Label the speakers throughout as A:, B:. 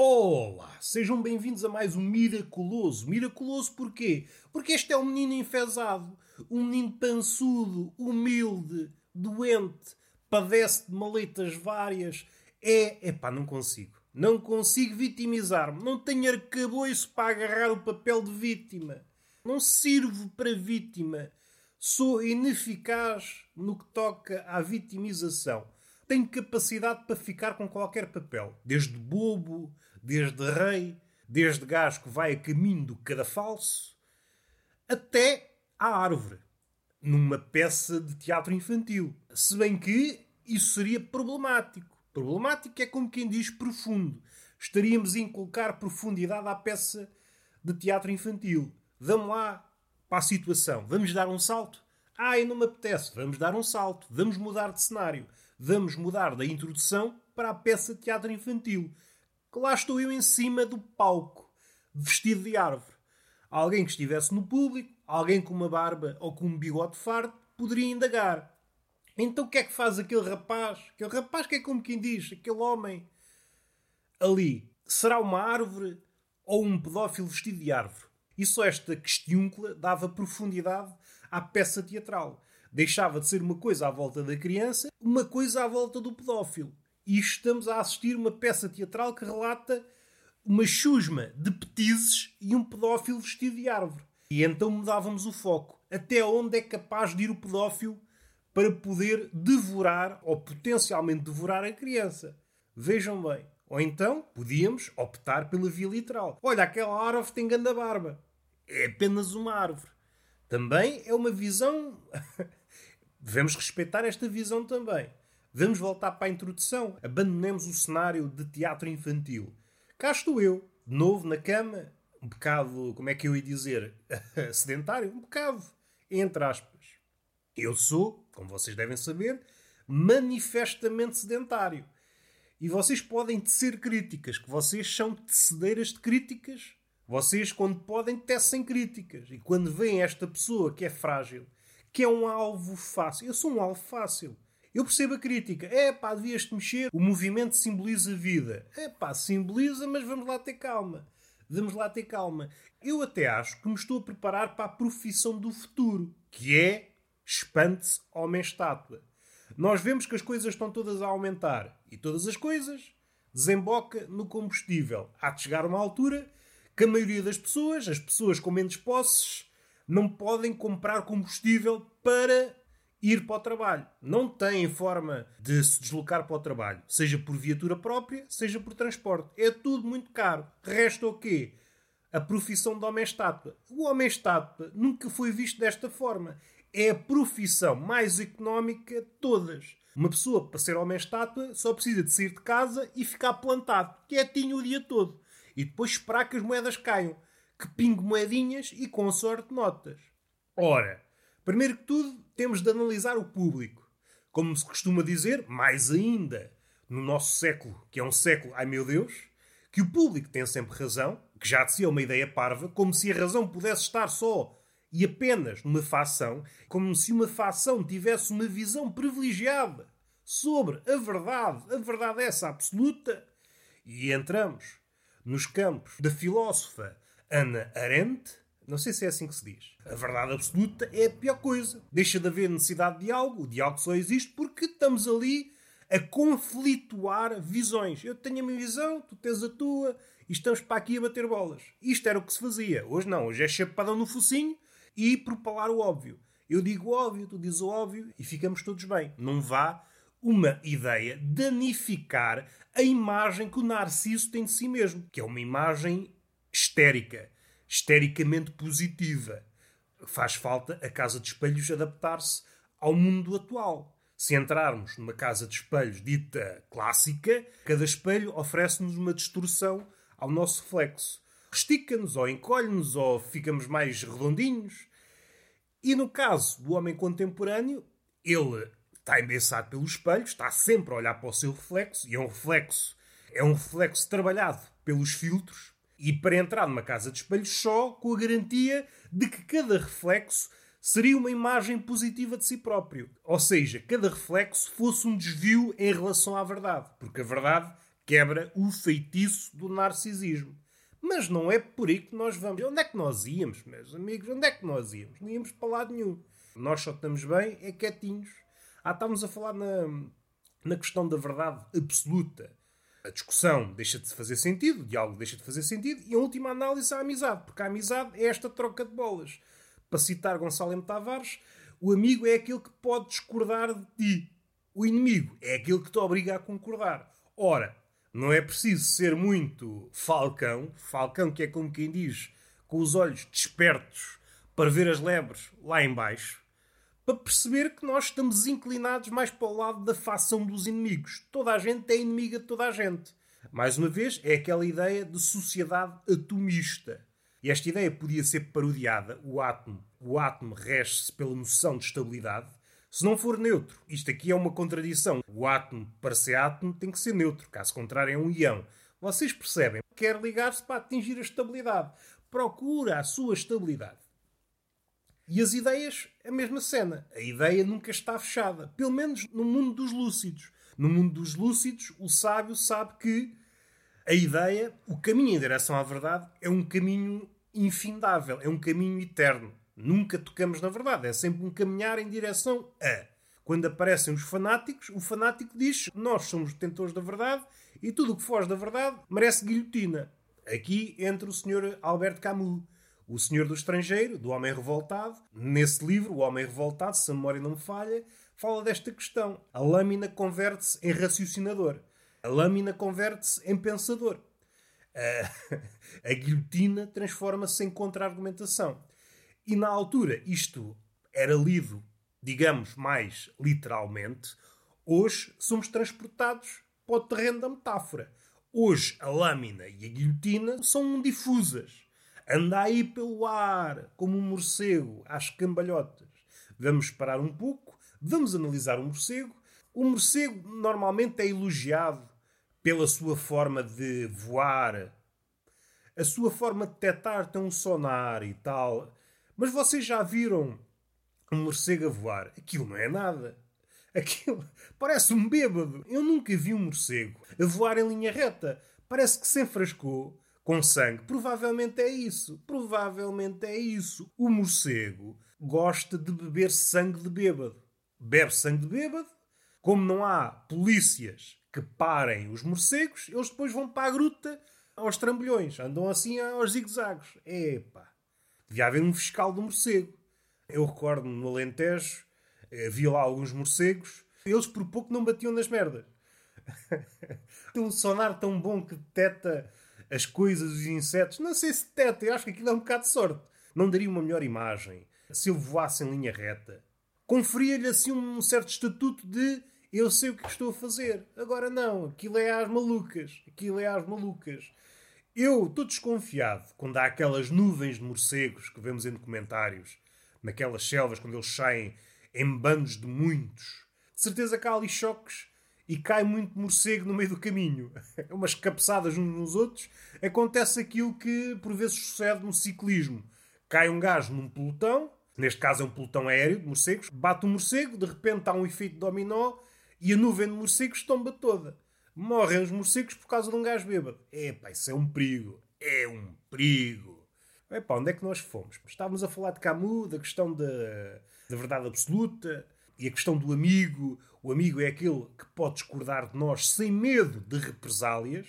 A: Olá, sejam bem-vindos a mais um Miraculoso. Miraculoso porquê? Porque este é um menino enfesado, um menino pançudo, humilde, doente, padece de maletas várias. É, epá, não consigo. Não consigo vitimizar-me. Não tenho arcabouço para agarrar o papel de vítima. Não sirvo para vítima. Sou ineficaz no que toca à vitimização. Tenho capacidade para ficar com qualquer papel. Desde bobo, desde rei, desde gajo que vai a caminho do cadafalso, até à árvore, numa peça de teatro infantil. Se bem que isso seria problemático. Problemático é como quem diz profundo. Estaríamos a inculcar profundidade à peça de teatro infantil. Vamos lá para a situação. Vamos dar um salto? Ai, não me apetece. Vamos dar um salto. Vamos mudar de cenário. Vamos mudar da introdução para a peça de teatro infantil. Que lá estou eu em cima do palco, vestido de árvore. Alguém que estivesse no público, alguém com uma barba ou com um bigode farto, poderia indagar. Então o que é que faz aquele rapaz? Aquele rapaz que é como quem diz, aquele homem ali. Será uma árvore ou um pedófilo vestido de árvore? E só esta questiúncula dava profundidade à peça teatral. Deixava de ser uma coisa à volta da criança, uma coisa à volta do pedófilo. E estamos a assistir uma peça teatral que relata uma chusma de petizes e um pedófilo vestido de árvore. E então mudávamos o foco. Até onde é capaz de ir o pedófilo para poder devorar ou potencialmente devorar a criança? Vejam bem. Ou então podíamos optar pela via literal. Olha, aquela árvore tem grande barba. É apenas uma árvore. Também é uma visão. Devemos respeitar esta visão também. Vamos voltar para a introdução. Abandonemos o cenário de teatro infantil. Cá estou eu, de novo na cama, um bocado, como é que eu ia dizer, sedentário, um bocado, entre aspas. Eu sou, como vocês devem saber, manifestamente sedentário. E vocês podem tecer críticas, que vocês são tecedeiras de críticas. Vocês, quando podem, tecem críticas. E quando veem esta pessoa que é frágil, que é um alvo fácil, eu sou um alvo fácil. Eu percebo a crítica. É pá, devias-te mexer. O movimento simboliza vida. É pá, simboliza, mas vamos lá ter calma. Vamos lá ter calma. Eu até acho que me estou a preparar para a profissão do futuro, que é espante-se homem-estátua. Nós vemos que as coisas estão todas a aumentar e todas as coisas desemboca no combustível. Há de chegar uma altura que a maioria das pessoas, as pessoas com menos posses, não podem comprar combustível para ir para o trabalho. Não têm forma de se deslocar para o trabalho, seja por viatura própria, seja por transporte. É tudo muito caro. Resta o quê? A profissão de homem-estátua. O homem-estátua nunca foi visto desta forma. É a profissão mais económica de todas. Uma pessoa, para ser homem-estátua, só precisa de sair de casa e ficar plantado, quietinho o dia todo. E depois esperar que as moedas caiam. Que pingue moedinhas e, com sorte, notas. Ora, Primeiro que tudo, temos de analisar o público. Como se costuma dizer, mais ainda no nosso século, que é um século, ai meu Deus, que o público tem sempre razão, que já de si é uma ideia parva, como se a razão pudesse estar só e apenas numa facção, como se uma facção tivesse uma visão privilegiada sobre a verdade, a verdade essa absoluta. E entramos nos campos da filósofa Ana Arendt, não sei se é assim que se diz. A verdade absoluta é a pior coisa. Deixa de haver necessidade de diálogo. O diálogo só existe porque estamos ali a conflituar visões. Eu tenho a minha visão, tu tens a tua e estamos para aqui a bater bolas. Isto era o que se fazia. Hoje não. Hoje é chapadão no focinho e propalar o óbvio. Eu digo o óbvio, tu dizes o óbvio e ficamos todos bem. Não vá uma ideia danificar a imagem que o Narciso tem de si mesmo, que é uma imagem histérica estericamente positiva. Faz falta a casa de espelhos adaptar-se ao mundo atual. Se entrarmos numa casa de espelhos dita clássica, cada espelho oferece-nos uma distorção ao nosso reflexo. Estica-nos ou encolhe-nos ou ficamos mais redondinhos. E no caso do homem contemporâneo, ele está embeçado pelo espelho, está sempre a olhar para o seu reflexo, e é um reflexo, é um reflexo trabalhado pelos filtros, e para entrar numa casa de espelhos só com a garantia de que cada reflexo seria uma imagem positiva de si próprio. Ou seja, cada reflexo fosse um desvio em relação à verdade. Porque a verdade Quebra o feitiço do narcisismo. Mas não é por aí que nós vamos. Onde é que nós íamos, meus amigos? Onde é que nós íamos? Não íamos para lado nenhum. Nós só estamos bem, é quietinhos. Ah, estamos a falar na, na questão da verdade absoluta. A discussão deixa de fazer sentido, o diálogo deixa de fazer sentido, e a última análise é a amizade, porque a amizade é esta troca de bolas. Para citar Gonçalo M. Tavares, o amigo é aquele que pode discordar de ti. O inimigo é aquele que te obriga a concordar. Ora, não é preciso ser muito falcão, falcão que é como quem diz, com os olhos despertos para ver as lebres lá embaixo, para perceber que nós estamos inclinados mais para o lado da facção dos inimigos. Toda a gente é inimiga de toda a gente. Mais uma vez, é aquela ideia de sociedade atomista. E esta ideia podia ser parodiada, o átomo. O átomo rege-se pela noção de estabilidade, se não for neutro. Isto aqui é uma contradição. O átomo, para ser átomo, tem que ser neutro. Caso contrário, é um ião. Vocês percebem? Quer ligar-se para atingir a estabilidade. Procura a sua estabilidade. E as ideias, a mesma cena. A ideia nunca está fechada. Pelo menos no mundo dos lúcidos. No mundo dos lúcidos, o sábio sabe que a ideia, o caminho em direção à verdade, é um caminho infindável, é um caminho eterno. Nunca tocamos na verdade, é sempre um caminhar em direção a. Quando aparecem os fanáticos, o fanático diz: Nós somos detentores da verdade e tudo o que foge da verdade merece guilhotina. Aqui entra o Sr. Albert Camus o Senhor do Estrangeiro, do Homem Revoltado. Nesse livro, O Homem Revoltado, se a memória não me falha, fala desta questão. A lâmina converte-se em raciocinador. A lâmina converte-se em pensador. A, a guilhotina transforma-se em contra-argumentação. E na altura isto era lido, digamos, mais literalmente. Hoje somos transportados para o terreno da metáfora. Hoje a lâmina e a guilhotina são difusas Anda aí pelo ar, como um morcego, às cambalhotas. Vamos parar um pouco, vamos analisar o morcego. O morcego normalmente é elogiado pela sua forma de voar, a sua forma de detectar tem um sonar e tal. Mas vocês já viram um morcego a voar? Aquilo não é nada. Aquilo parece um bêbado. Eu nunca vi um morcego a voar em linha reta. Parece que se enfrascou com sangue. Provavelmente é isso. Provavelmente é isso. O morcego gosta de beber sangue de bêbado. Bebe sangue de bêbado. Como não há polícias que parem os morcegos, eles depois vão para a gruta aos trambolhões. Andam assim aos zigue-zagos. Epá. Devia haver um fiscal do morcego. Eu recordo-me no Alentejo, havia lá alguns morcegos. Eles por pouco não batiam nas merdas. Tem um sonar tão bom que detecta as coisas, os insetos. Não sei se teta, eu acho que aquilo é um bocado de sorte. Não daria uma melhor imagem se ele voasse em linha reta. Conferia-lhe assim um certo estatuto de eu sei o que estou a fazer. Agora não, aquilo é às malucas. Aquilo é às malucas. Eu estou desconfiado quando há aquelas nuvens de morcegos que vemos em documentários, naquelas selvas, quando eles saem em bandos de muitos. De certeza que há ali choques e cai muito morcego no meio do caminho. Umas cabeçadas uns nos outros. Acontece aquilo que por vezes sucede no ciclismo. Cai um gajo num pelotão, neste caso é um pelotão aéreo de morcegos, bate um morcego, de repente há um efeito dominó e a nuvem de morcegos tomba toda. Morrem os morcegos por causa de um gajo bêbado. Epá, isso é um perigo. É um perigo. Epá, onde é que nós fomos? Estávamos a falar de Camus, da questão da, da verdade absoluta e a questão do amigo, o amigo é aquele que pode discordar de nós sem medo de represálias,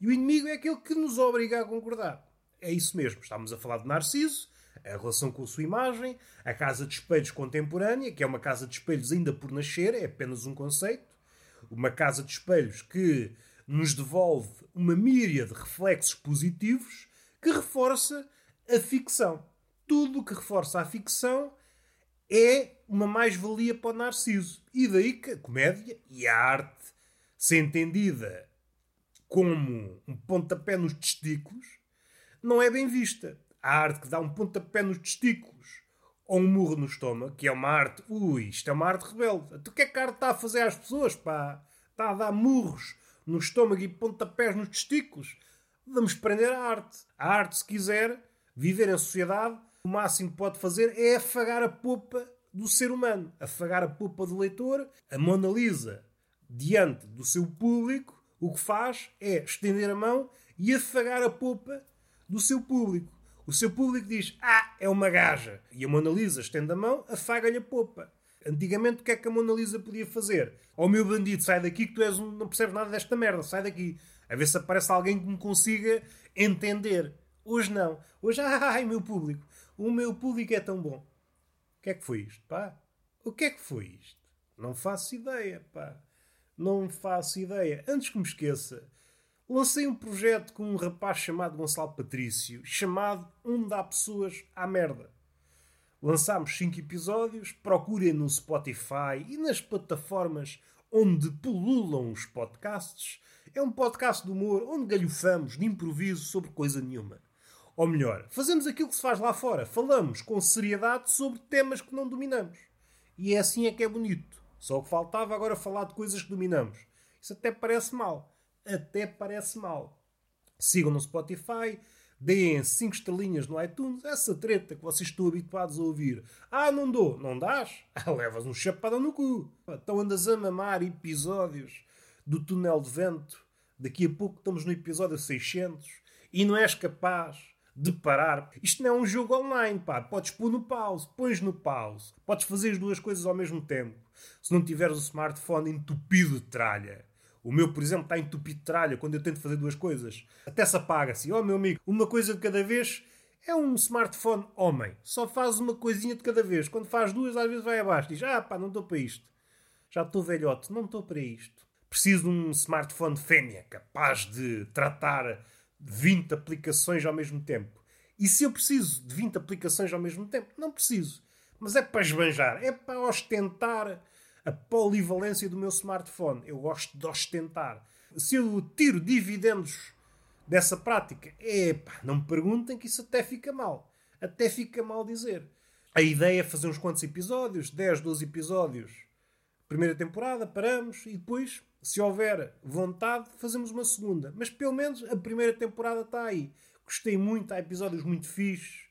A: e o inimigo é aquele que nos obriga a concordar. É isso mesmo. Estamos a falar de Narciso, a relação com a sua imagem, a casa de espelhos contemporânea, que é uma casa de espelhos ainda por nascer, é apenas um conceito. Uma casa de espelhos que nos devolve uma míria de reflexos positivos que reforça a ficção. Tudo o que reforça a ficção é uma mais-valia para o Narciso. E daí que a comédia e a arte, se entendida como um pontapé nos testículos, não é bem vista. A arte que dá um pontapé nos testículos ou um murro no estômago, que é uma arte, ui, isto é uma arte rebelde. O que é que a arte está a fazer às pessoas, pá? Está a dar murros no estômago e pontapés nos testículos. Vamos prender a arte. A arte, se quiser viver em sociedade, o máximo que pode fazer é afagar a popa do ser humano, afagar a popa do leitor. A Mona Lisa, diante do seu público, O que faz é estender a mão e afagar a popa do seu público. O seu público diz: Ah, é uma gaja. E a Mona Lisa estende a mão, afaga-lhe a popa. Antigamente, o que é que a Mona Lisa podia fazer? Ó oh, meu bandido, sai daqui que tu és um, não percebes nada desta merda, sai daqui. A ver se aparece alguém que me consiga entender. Hoje não. Hoje, ai, meu público. O meu público é tão bom. O que é que foi isto, pá? O que é que foi isto? Não faço ideia, pá. Não faço ideia. Antes que me esqueça, lancei um projeto com um rapaz chamado Gonçalo Patrício, chamado Onde dá pessoas à merda. Lançámos 5 episódios, procurem no Spotify e nas plataformas onde pululam os podcasts. É um podcast de humor onde galhofamos de improviso sobre coisa nenhuma. Ou melhor, fazemos aquilo que se faz lá fora. Falamos com seriedade sobre temas que não dominamos. E é assim é que é bonito. Só o que faltava agora falar de coisas que dominamos. Isso até parece mal. Até parece mal. Sigam no Spotify, deem 5 estrelinhas no iTunes, essa treta que vocês estão habituados a ouvir. Ah, não dou, não dás? Levas um chapadão no cu. Então andas a mamar episódios do Túnel de Vento. Daqui a pouco estamos no episódio 600 e não és capaz de parar. Isto não é um jogo online, pá. Podes pôr no pause, pões no pause. Podes fazer as duas coisas ao mesmo tempo. Se não tiveres o smartphone entupido de tralha. O meu, por exemplo, está entupido de tralha quando eu tento fazer duas coisas. Até se apaga-se. Oh, meu amigo, uma coisa de cada vez é um smartphone homem. Só faz uma coisinha de cada vez. Quando faz duas, às vezes vai abaixo. Diz, ah pá, não estou para isto. Já estou velhote, não estou para isto. Preciso de um smartphone fêmea capaz de tratar 20 aplicações ao mesmo tempo. E se eu preciso de 20 aplicações ao mesmo tempo? Não preciso. Mas é para esbanjar, é para ostentar a polivalência do meu smartphone. Eu gosto de ostentar. Se eu tiro dividendos dessa prática, epá, não me perguntem que isso até fica mal. Até fica mal dizer. A ideia é fazer uns quantos episódios, 10, 12 episódios. Primeira temporada, paramos e depois, se houver vontade, fazemos uma segunda. Mas pelo menos a primeira temporada está aí. Gostei muito, há episódios muito fixes.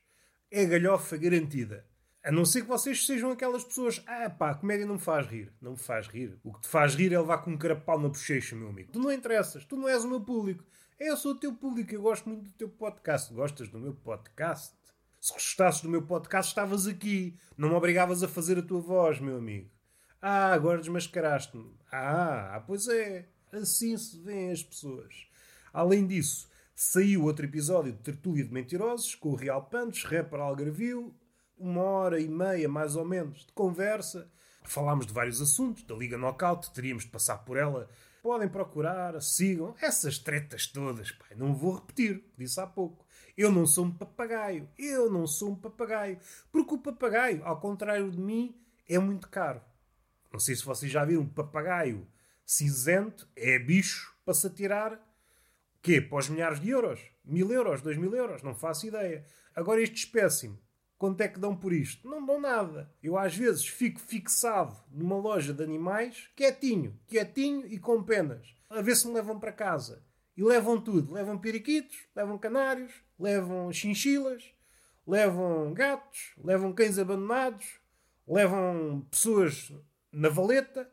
A: É galhofa garantida. A não ser que vocês sejam aquelas pessoas, ah pá, a comédia não me faz rir. Não me faz rir. O que te faz rir é levar com um carapau na bochecha, meu amigo. Tu não interessas, tu não és o meu público. Eu sou o teu público, eu gosto muito do teu podcast. Gostas do meu podcast? Se gostasses do meu podcast, estavas aqui. Não me obrigavas a fazer a tua voz, meu amigo. Ah, agora desmascaraste-me. Ah, pois é. Assim se vêem as pessoas. Além disso, saiu outro episódio de Tertúlia de Mentirosos com o Real Pantos, rapper algarvio, uma hora e meia, mais ou menos, de conversa. Falámos de vários assuntos, da Liga Knockout, teríamos de passar por ela. Podem procurar, sigam. Essas tretas todas, pai, não vou repetir, disse há pouco. Eu não sou um papagaio. Eu não sou um papagaio. Porque o papagaio, ao contrário de mim, é muito caro. Não sei se vocês já viram um papagaio cinzento, é bicho para se atirar. Quê? Para os milhares de euros? Mil euros? Dois mil euros? Não faço ideia. Agora este espécime Quanto é que dão por isto? Não dão nada. Eu às vezes fico fixado numa loja de animais, quietinho, quietinho e com penas, a ver se me levam para casa. E levam tudo. Levam periquitos, levam canários, levam chinchilas, levam gatos, levam cães abandonados, levam pessoas na valeta,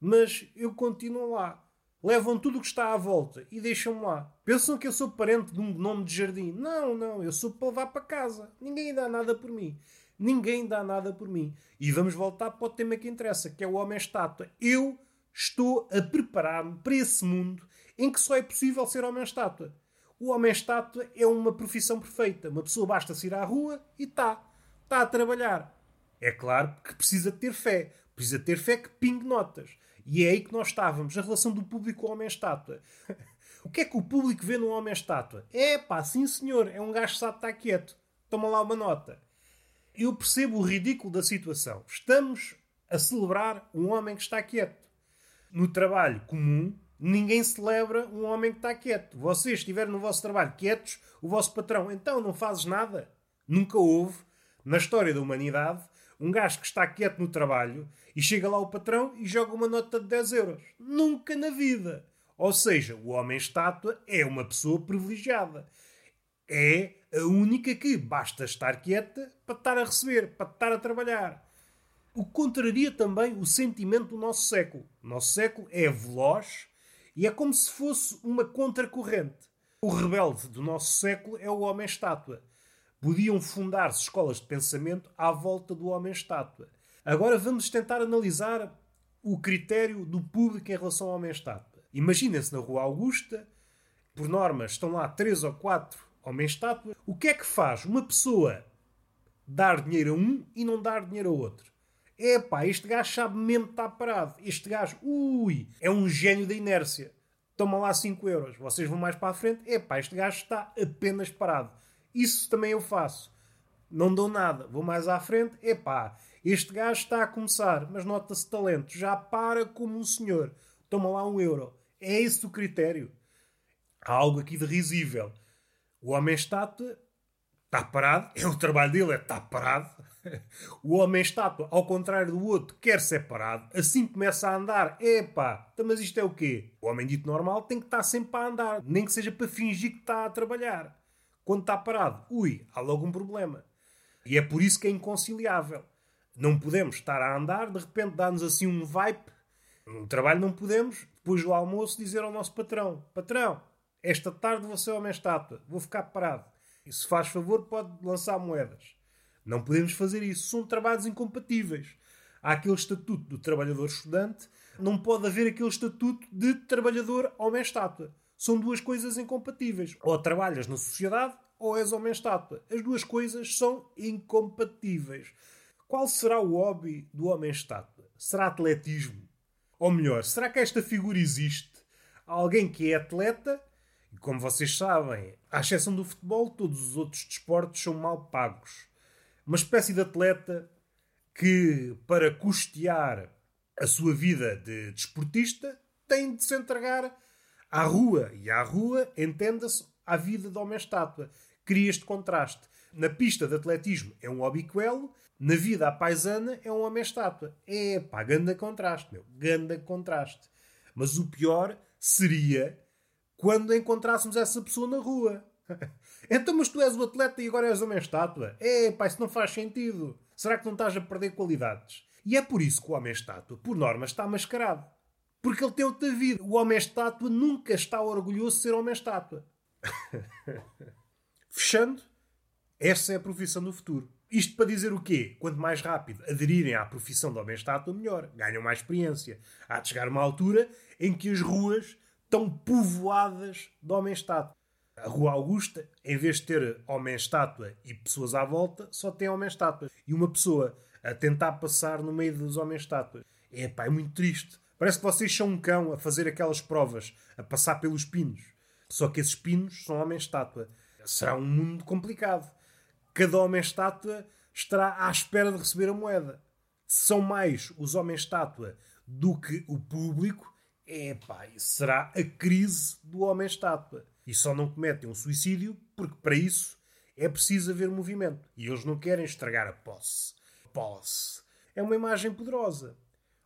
A: mas eu continuo lá levam tudo o que está à volta e deixam-me lá. Pensam que eu sou parente de um nome de jardim. Não, não, eu sou para levar para casa. Ninguém dá nada por mim. Ninguém dá nada por mim. E vamos voltar para o tema que interessa, que é o homem-estátua. Eu estou a preparar-me para esse mundo em que só é possível ser homem-estátua. O homem-estátua é uma profissão perfeita. Uma pessoa basta se ir à rua e está. Está a trabalhar. É claro que precisa ter fé. Precisa ter fé que pingue notas. E é aí que nós estávamos, a relação do público ao homem-estátua. o que é que o público vê no homem-estátua? É pá, sim senhor, é um gajo que sabe estar quieto. Toma lá uma nota. Eu percebo o ridículo da situação. Estamos a celebrar um homem que está quieto. No trabalho comum, ninguém celebra um homem que está quieto. Vocês estiverem no vosso trabalho quietos, o vosso patrão, então não fazes nada. Nunca houve, na história da humanidade, um gajo que está quieto no trabalho e chega lá o patrão e joga uma nota de 10 euros. Nunca na vida. Ou seja, o homem-estátua é uma pessoa privilegiada. É a única que basta estar quieta para estar a receber, para estar a trabalhar. O que contraria também o sentimento do nosso século. O nosso século é veloz E é como se fosse uma contracorrente. O rebelde do nosso século é o homem-estátua. Podiam fundar-se escolas de pensamento à volta do homem-estátua. Agora vamos tentar analisar o critério do público em relação ao homem-estátua. Imaginem-se na Rua Augusta, por norma estão lá três ou quatro homens-estátua. O que é que faz uma pessoa dar dinheiro a um e não dar dinheiro a outro? É pá, este gajo sabe mesmo estar parado. Este gajo, ui, é um gênio da inércia. Toma lá 5 euros. Vocês vão mais para a frente. É pá, este gajo está apenas parado. Isso também eu faço. Não dou nada. Vou mais à frente. É pá, este gajo está a começar, mas nota-se talento. Já para como um senhor. Toma lá um euro. É esse o critério. Há algo aqui de risível. O homem-estátua está parado. É o trabalho dele, é estar parado. O homem-estátua, ao contrário do outro, quer ser parado. Assim começa a andar. Epá, então, mas isto é o quê? O homem dito normal tem que estar sempre a andar. Nem que seja para fingir que está a trabalhar. Quando está parado, ui, há logo um problema. E é por isso que é inconciliável. Não podemos estar a andar, de repente dá-nos assim um vibe. No trabalho não podemos, depois do almoço, dizer ao nosso patrão: Patrão, esta tarde vou ser homem-estátua, vou ficar parado. E se faz favor, pode lançar moedas. Não podemos fazer isso. São trabalhos incompatíveis. Há aquele estatuto do trabalhador estudante, não pode haver aquele estatuto de trabalhador homem-estátua. São duas coisas incompatíveis. Ou trabalhas na sociedade ou és homem-estátua. As duas coisas são incompatíveis. Qual será o hobby do homem-estátua? Será atletismo? Ou melhor, será que esta figura existe? Alguém que é atleta, e como vocês sabem, à exceção do futebol, todos os outros desportos são mal pagos. Uma espécie de atleta que, para custear a sua vida de desportista, tem de se entregar à rua. E à rua, entenda-se, à vida de homem-estátua. Cria este contraste. Na pista de atletismo é um obiquelo, na vida à paisana é um homem-estátua. É pá, ganda contraste, meu. Ganda contraste. Mas o pior seria quando encontrássemos essa pessoa na rua. então, mas tu és o atleta e agora és homem-estátua? É pá, isso não faz sentido. Será que não estás a perder qualidades? E é por isso que o homem-estátua, por norma, está mascarado. Porque ele tem outra vida. O homem-estátua nunca está orgulhoso de ser homem-estátua. Fechando, essa é a profissão do futuro. Isto para dizer o quê? Quanto mais rápido aderirem à profissão de homem-estátua, melhor. Ganham mais experiência. Há de chegar uma altura em que as ruas estão povoadas de homem-estátua. A Rua Augusta, em vez de ter homem-estátua e pessoas à volta, só tem homem-estátua. E uma pessoa a tentar passar no meio dos homens-estátuas. É pá, é muito triste. Parece que vocês são um cão a fazer aquelas provas, a passar pelos pinos. Só que esses pinos são homem-estátua. Será um mundo complicado. Cada homem-estátua estará à espera de receber a moeda. São mais os homens-estátua do que o público, é pá, será a crise do homem-estátua. E só não cometem um suicídio porque para isso é preciso haver movimento. E eles não querem estragar a posse. Posse. É uma imagem poderosa.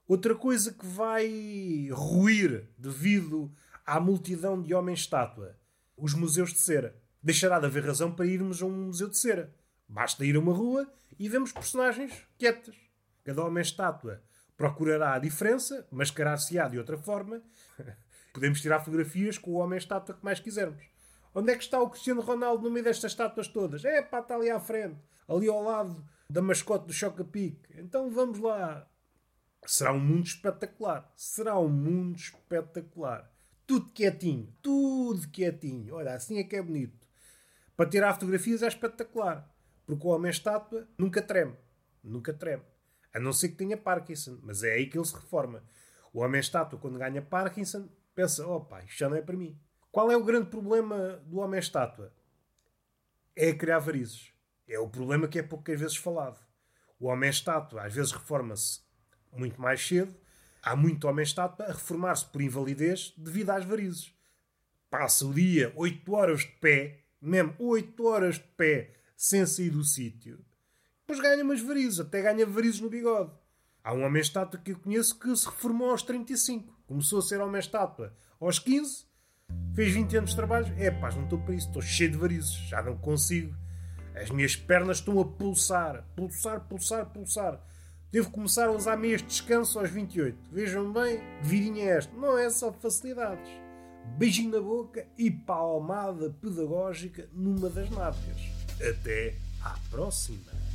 A: Outra coisa que vai ruir devido à multidão de homens-estátua: os museus de cera. Deixará de haver razão para irmos a um museu de cera. Basta ir a uma rua e vemos personagens quietas. Cada homem-estátua procurará a diferença, mascarar-se-á de outra forma. Podemos tirar fotografias com o homem-estátua que mais quisermos. Onde é que está o Cristiano Ronaldo no meio destas estátuas todas? É pá, está ali à frente, ali ao lado da mascote do Choca-Pique. Então vamos lá. Será um mundo espetacular. Será um mundo espetacular. Tudo quietinho. Tudo quietinho. Olha, assim é que é bonito. Para tirar fotografias é espetacular. Porque o homem-estátua nunca treme. Nunca treme. A não ser que tenha Parkinson. Mas é aí que ele se reforma. O homem-estátua, quando ganha Parkinson, pensa: opa, isto já não é para mim. Qual é o grande problema do homem-estátua? É criar varizes. É o problema que é poucas vezes falado. O homem-estátua às vezes reforma-se muito mais cedo. Há muito homem-estátua a reformar-se por invalidez devido às varizes. Passa o dia 8 horas de pé, mesmo 8 horas de pé, sem sair do sítio. Depois ganha umas varizes, até ganha varizes no bigode. Há um homem-estátua que eu conheço que se reformou aos 35. Começou a ser homem-estátua aos 15, fez 20 anos de trabalho. É pá, não estou para isso, estou cheio de varizes, já não consigo. As minhas pernas estão a pulsar, pulsar, pulsar, pulsar. Devo começar a usar meias de descanso aos 28. Vejam bem, que vidinha é esta? Não é só facilidades. Beijinho na boca e palmada pedagógica numa das nádegas. Até à próxima!